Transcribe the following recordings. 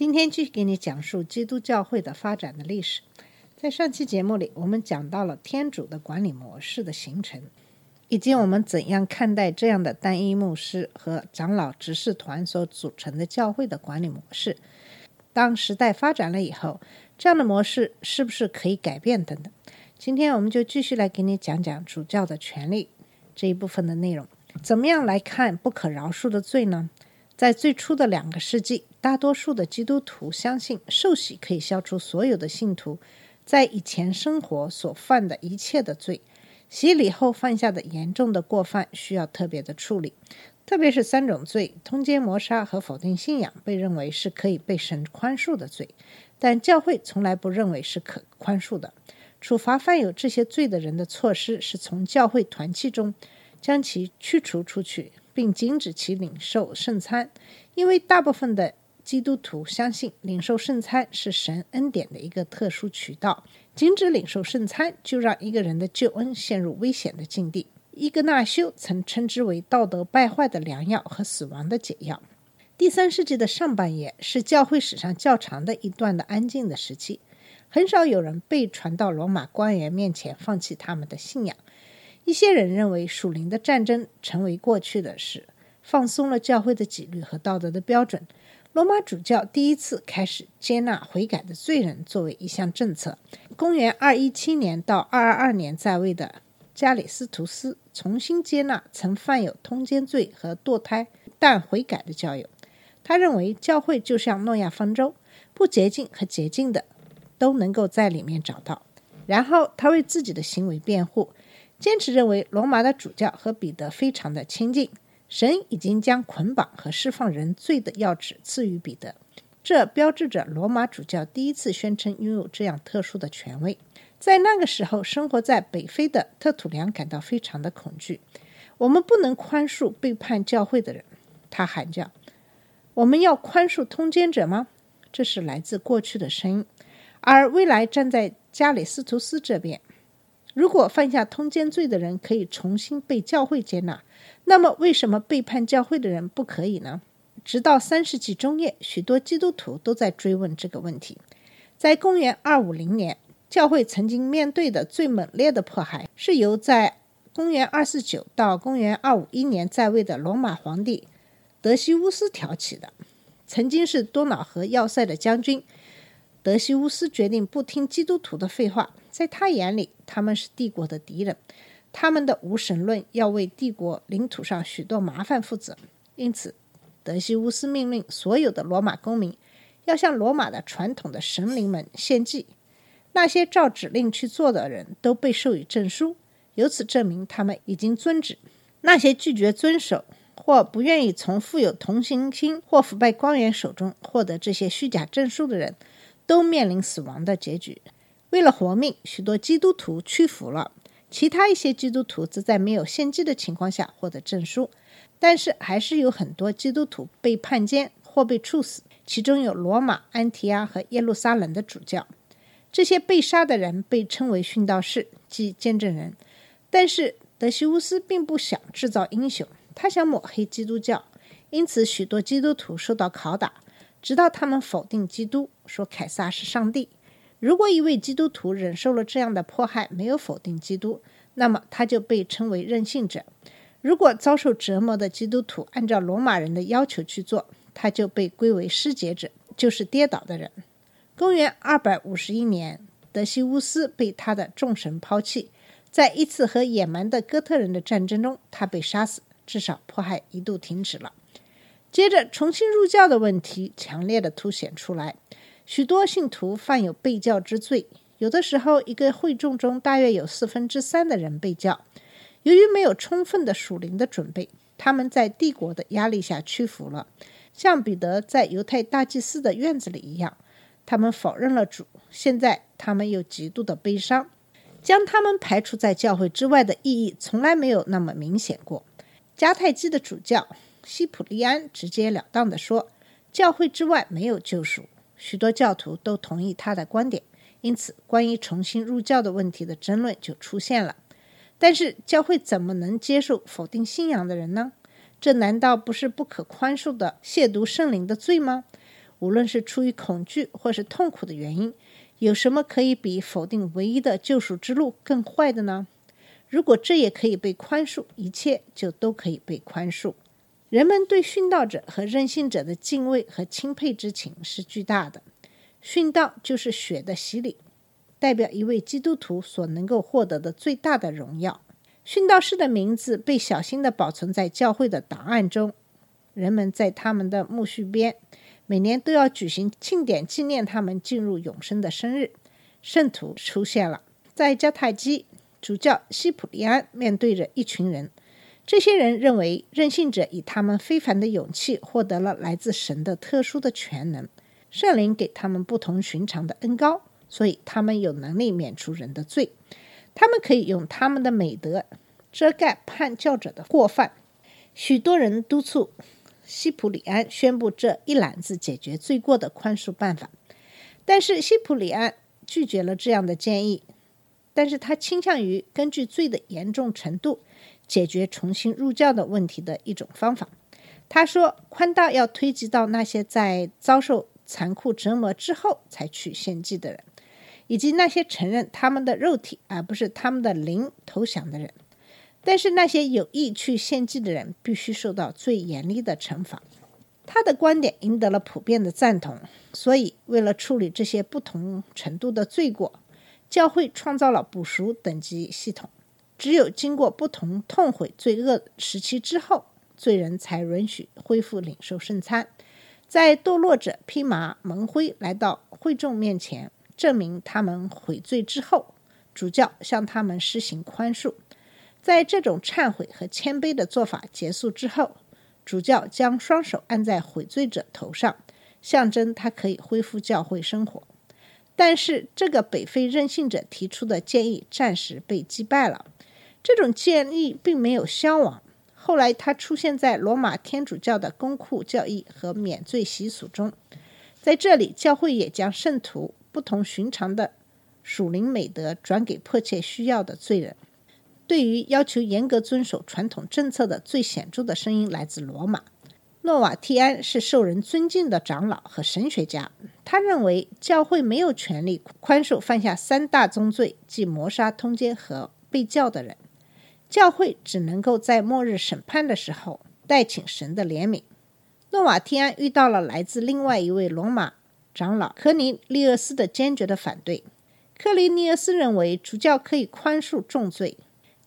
今天继续给你讲述基督教会的发展的历史。在上期节目里，我们讲到了天主的管理模式的形成，以及我们怎样看待这样的单一牧师和长老执事团所组成的教会的管理模式。当时代发展了以后，这样的模式是不是可以改变等等。今天我们就继续来给你讲讲主教的权利这一部分的内容。怎么样来看不可饶恕的罪呢？在最初的两个世纪，大多数的基督徒相信受洗可以消除所有的信徒在以前生活所犯的一切的罪。洗礼后犯下的严重的过犯需要特别的处理，特别是三种罪：通奸、谋杀和否定信仰，被认为是可以被神宽恕的罪，但教会从来不认为是可宽恕的。处罚犯有这些罪的人的措施是从教会团契中将其驱除出去，并禁止其领受圣餐，因为大部分的基督徒相信领受圣餐是神恩典的一个特殊渠道。禁止领受圣餐，就让一个人的救恩陷入危险的境地。伊格纳修曾称之为道德败坏的良药和死亡的解药。第三世纪的上半叶是教会史上较长的一段的安静的时期，很少有人被传到罗马官员面前放弃他们的信仰。一些人认为属灵的战争成为过去的事，放松了教会的纪律和道德的标准。罗马主教第一次开始接纳悔改的罪人作为一项政策。公元二一七年到二二二年在位的加里斯图斯重新接纳曾犯有通奸罪和堕胎但悔改的教友。他认为教会就像诺亚方舟，不洁净和洁净的都能够在里面找到。然后他为自己的行为辩护，坚持认为罗马的主教和彼得非常的亲近。神已经将捆绑和释放人罪的要旨赐予彼得，这标志着罗马主教第一次宣称拥有这样特殊的权威。在那个时候，生活在北非的特土良感到非常的恐惧。我们不能宽恕背叛教会的人，他喊叫。我们要宽恕通奸者吗？这是来自过去的声音，而未来站在加里斯图斯这边。如果犯下通奸罪的人可以重新被教会接纳，那么为什么背叛教会的人不可以呢？直到三世纪中叶，许多基督徒都在追问这个问题。在公元二五零年，教会曾经面对的最猛烈的迫害，是由在公元二四九到公元二五一年在位的罗马皇帝德西乌斯挑起的。曾经是多瑙河要塞的将军，德西乌斯决定不听基督徒的废话。在他眼里，他们是帝国的敌人，他们的无神论要为帝国领土上许多麻烦负责。因此，德西乌斯命令所有的罗马公民要向罗马的传统的神灵们献祭。那些照指令去做的人都被授予证书，由此证明他们已经遵旨。那些拒绝遵守或不愿意从富有同情心或腐败官员手中获得这些虚假证书的人，都面临死亡的结局。为了活命，许多基督徒屈服了，其他一些基督徒则在没有献祭的情况下获得证书。但是，还是有很多基督徒被判监或被处死，其中有罗马、安提阿和耶路撒冷的主教。这些被杀的人被称为殉道士，即见证人。但是，德西乌斯并不想制造英雄，他想抹黑基督教，因此许多基督徒受到拷打，直到他们否定基督，说凯撒是上帝。如果一位基督徒忍受了这样的迫害，没有否定基督，那么他就被称为任性者；如果遭受折磨的基督徒按照罗马人的要求去做，他就被归为失节者，就是跌倒的人。公元二百五十一年，德西乌斯被他的众神抛弃，在一次和野蛮的哥特人的战争中，他被杀死，至少迫害一度停止了。接着，重新入教的问题强烈的凸显出来。许多信徒犯有被教之罪，有的时候一个会众中大约有四分之三的人被教。由于没有充分的属灵的准备，他们在帝国的压力下屈服了，像彼得在犹太大祭司的院子里一样，他们否认了主，现在他们又极度的悲伤。将他们排除在教会之外的意义从来没有那么明显过。迦太基的主教西普利安直截了当地说：“教会之外没有救赎。”许多教徒都同意他的观点，因此关于重新入教的问题的争论就出现了。但是教会怎么能接受否定信仰的人呢？这难道不是不可宽恕的亵渎圣灵的罪吗？无论是出于恐惧或是痛苦的原因。有什么可以比否定唯一的救赎之路更坏的呢？如果这也可以被宽恕，一切就都可以被宽恕。人们对殉道者和任性者的敬畏和钦佩之情是巨大的。殉道就是血的洗礼，代表一位基督徒所能够获得的最大的荣耀。殉道士的名字被小心地保存在教会的档案中，人们在他们的墓穴边。每年都要举行庆典纪念他们进入永生的生日。圣徒出现了，在迦太基，主教西普利安面对着一群人。这些人认为任性者以他们非凡的勇气获得了来自神的特殊的全能，圣灵给他们不同寻常的恩高，所以他们有能力免除人的罪。他们可以用他们的美德遮盖叛教者的过犯。许多人督促。西普里安宣布这一揽子解决罪过的宽恕办法，但是西普里安拒绝了这样的建议。但是他倾向于根据罪的严重程度解决重新入教的问题的一种方法。他说，宽大要推及到那些在遭受残酷折磨之后才去献祭的人，以及那些承认他们的肉体而不是他们的灵投降的人。但是那些有意去献祭的人必须受到最严厉的惩罚。他的观点赢得了普遍的赞同，所以为了处理这些不同程度的罪过，教会创造了补赎等级系统。只有经过不同痛悔罪恶时期之后，罪人才允许恢复领受圣餐。在堕落者披麻蒙灰来到会众面前，证明他们悔罪之后，主教向他们施行宽恕。在这种忏悔和谦卑的做法结束之后，主教将双手按在悔罪者头上，象征他可以恢复教会生活。但是，这个北非任性者提出的建议暂时被击败了。这种建议并没有消亡。后来，他出现在罗马天主教的公库教义和免罪习俗中。在这里，教会也将圣徒不同寻常的属灵美德转给迫切需要的罪人。对于要求严格遵守传统政策的最显著的声音来自罗马。诺瓦提安是受人尊敬的长老和神学家。他认为教会没有权利宽恕犯下三大宗罪，即谋杀、通奸和被教的人。教会只能够在末日审判的时候代请神的怜悯。诺瓦提安遇到了来自另外一位罗马长老科尼利厄斯的坚决的反对。克里尼厄斯认为主教可以宽恕重罪。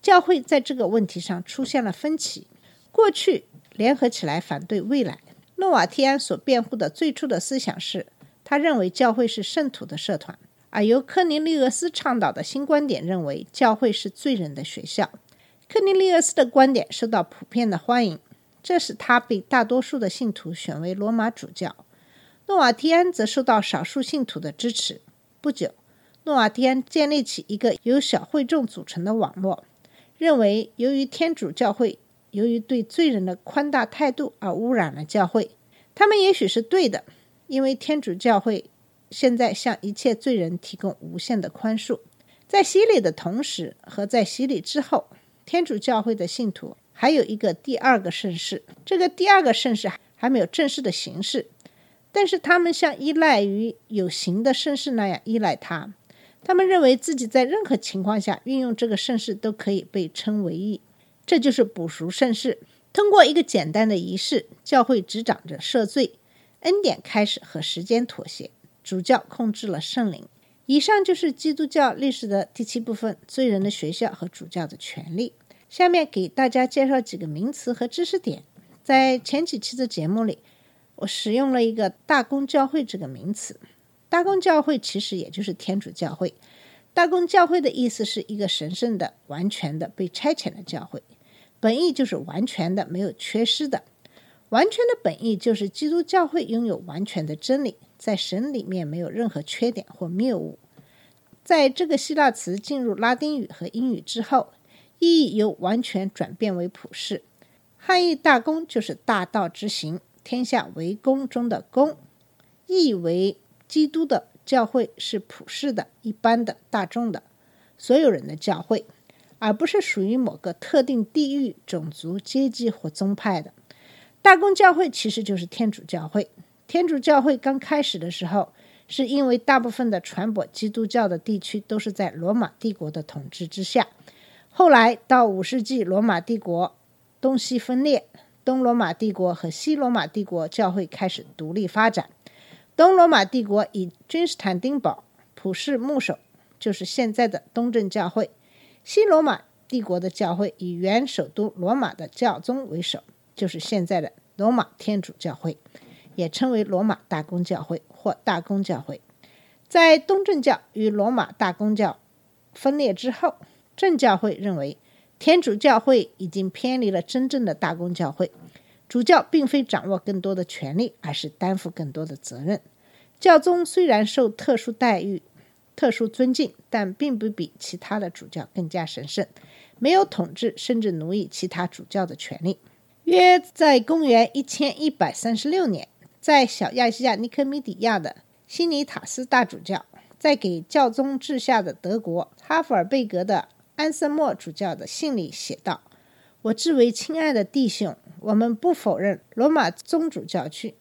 教会在这个问题上出现了分歧，过去联合起来反对未来。诺瓦提安所辩护的最初的思想是，他认为教会是圣徒的社团，而由科尼利厄斯倡导的新观点认为教会是罪人的学校。科尼利厄斯的观点受到普遍的欢迎，这使他被大多数的信徒选为罗马主教。诺瓦提安则受到少数信徒的支持。不久，诺瓦提安建立起一个由小会众组成的网络。认为，由于天主教会由于对罪人的宽大态度而污染了教会，他们也许是对的，因为天主教会现在向一切罪人提供无限的宽恕。在洗礼的同时和在洗礼之后，天主教会的信徒还有一个第二个盛世。这个第二个盛世还没有正式的形式，但是他们像依赖于有形的盛世那样依赖它。他们认为自己在任何情况下运用这个盛世都可以被称为义，这就是补赎盛世。通过一个简单的仪式，教会执掌着赦罪、恩典开始和时间妥协，主教控制了圣灵。以上就是基督教历史的第七部分：罪人的学校和主教的权利。下面给大家介绍几个名词和知识点。在前几期的节目里，我使用了一个“大公教会”这个名词。大公教会其实也就是天主教会。大公教会的意思是一个神圣的、完全的、被差遣的教会，本意就是完全的、没有缺失的。完全的本意就是基督教会拥有完全的真理，在神里面没有任何缺点或谬误。在这个希腊词进入拉丁语和英语之后，意义又完全转变为普世。汉译“大公”就是大道之行，天下为公中的公，意为基督的教会是普世的、一般的、大众的，所有人的教会，而不是属于某个特定地域、种族、阶级或宗派的。大公教会其实就是天主教会。天主教会刚开始的时候，是因为大部分的传播基督教的地区都是在罗马帝国的统治之下。后来到五世纪，罗马帝国东西分裂，东罗马帝国和西罗马帝国教会开始独立发展。东罗马帝国以君士坦丁堡普世牧首，就是现在的东正教会；西罗马帝国的教会以原首都罗马的教宗为首。就是现在的罗马天主教会，也称为罗马大公教会或大公教会。在东正教与罗马大公教分裂之后，正教会认为天主教会已经偏离了真正的大公教会，主教并非掌握更多的权力，而是担负更多的责任。教宗虽然受特殊待遇、特殊尊敬，但并不比其他的主教更加神圣，没有统治甚至奴役其他主教的权利。约在公元一千一百三十六年，在小亚细亚尼科米底亚的西尼塔斯大主教，在给教宗治下的德国哈弗尔贝格的安森莫主教的信里写道：“我至为亲爱的弟兄，我们不否认罗马宗主教区，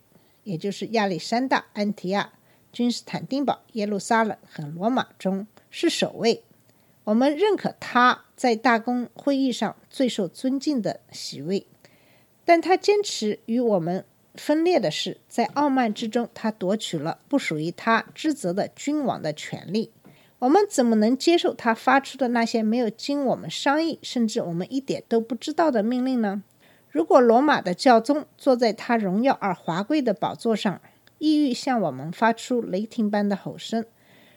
也就是亚历山大、安提亚、君士坦丁堡、耶路撒冷和罗马中是首位。我们认可他在大公会议上最受尊敬的席位。”但他坚持与我们分裂的是，在傲慢之中，他夺取了不属于他职责的君王的权利。我们怎么能接受他发出的那些没有经我们商议，甚至我们一点都不知道的命令呢？如果罗马的教宗坐在他荣耀而华贵的宝座上，意欲向我们发出雷霆般的吼声，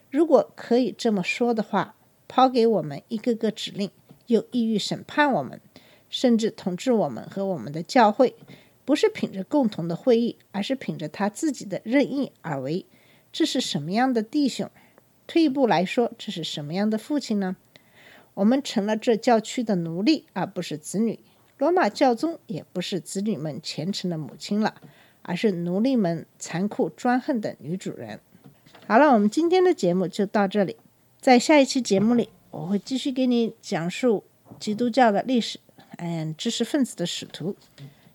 如果可以这么说的话，抛给我们一个个指令，又意欲审判我们。甚至统治我们和我们的教会，不是凭着共同的会议，而是凭着他自己的任意而为。这是什么样的弟兄？退一步来说，这是什么样的父亲呢？我们成了这教区的奴隶，而不是子女。罗马教宗也不是子女们虔诚的母亲了，而是奴隶们残酷专横的女主人。好了，我们今天的节目就到这里。在下一期节目里，我会继续给你讲述基督教的历史。嗯，知识分子的使徒，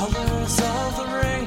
Colors of the rain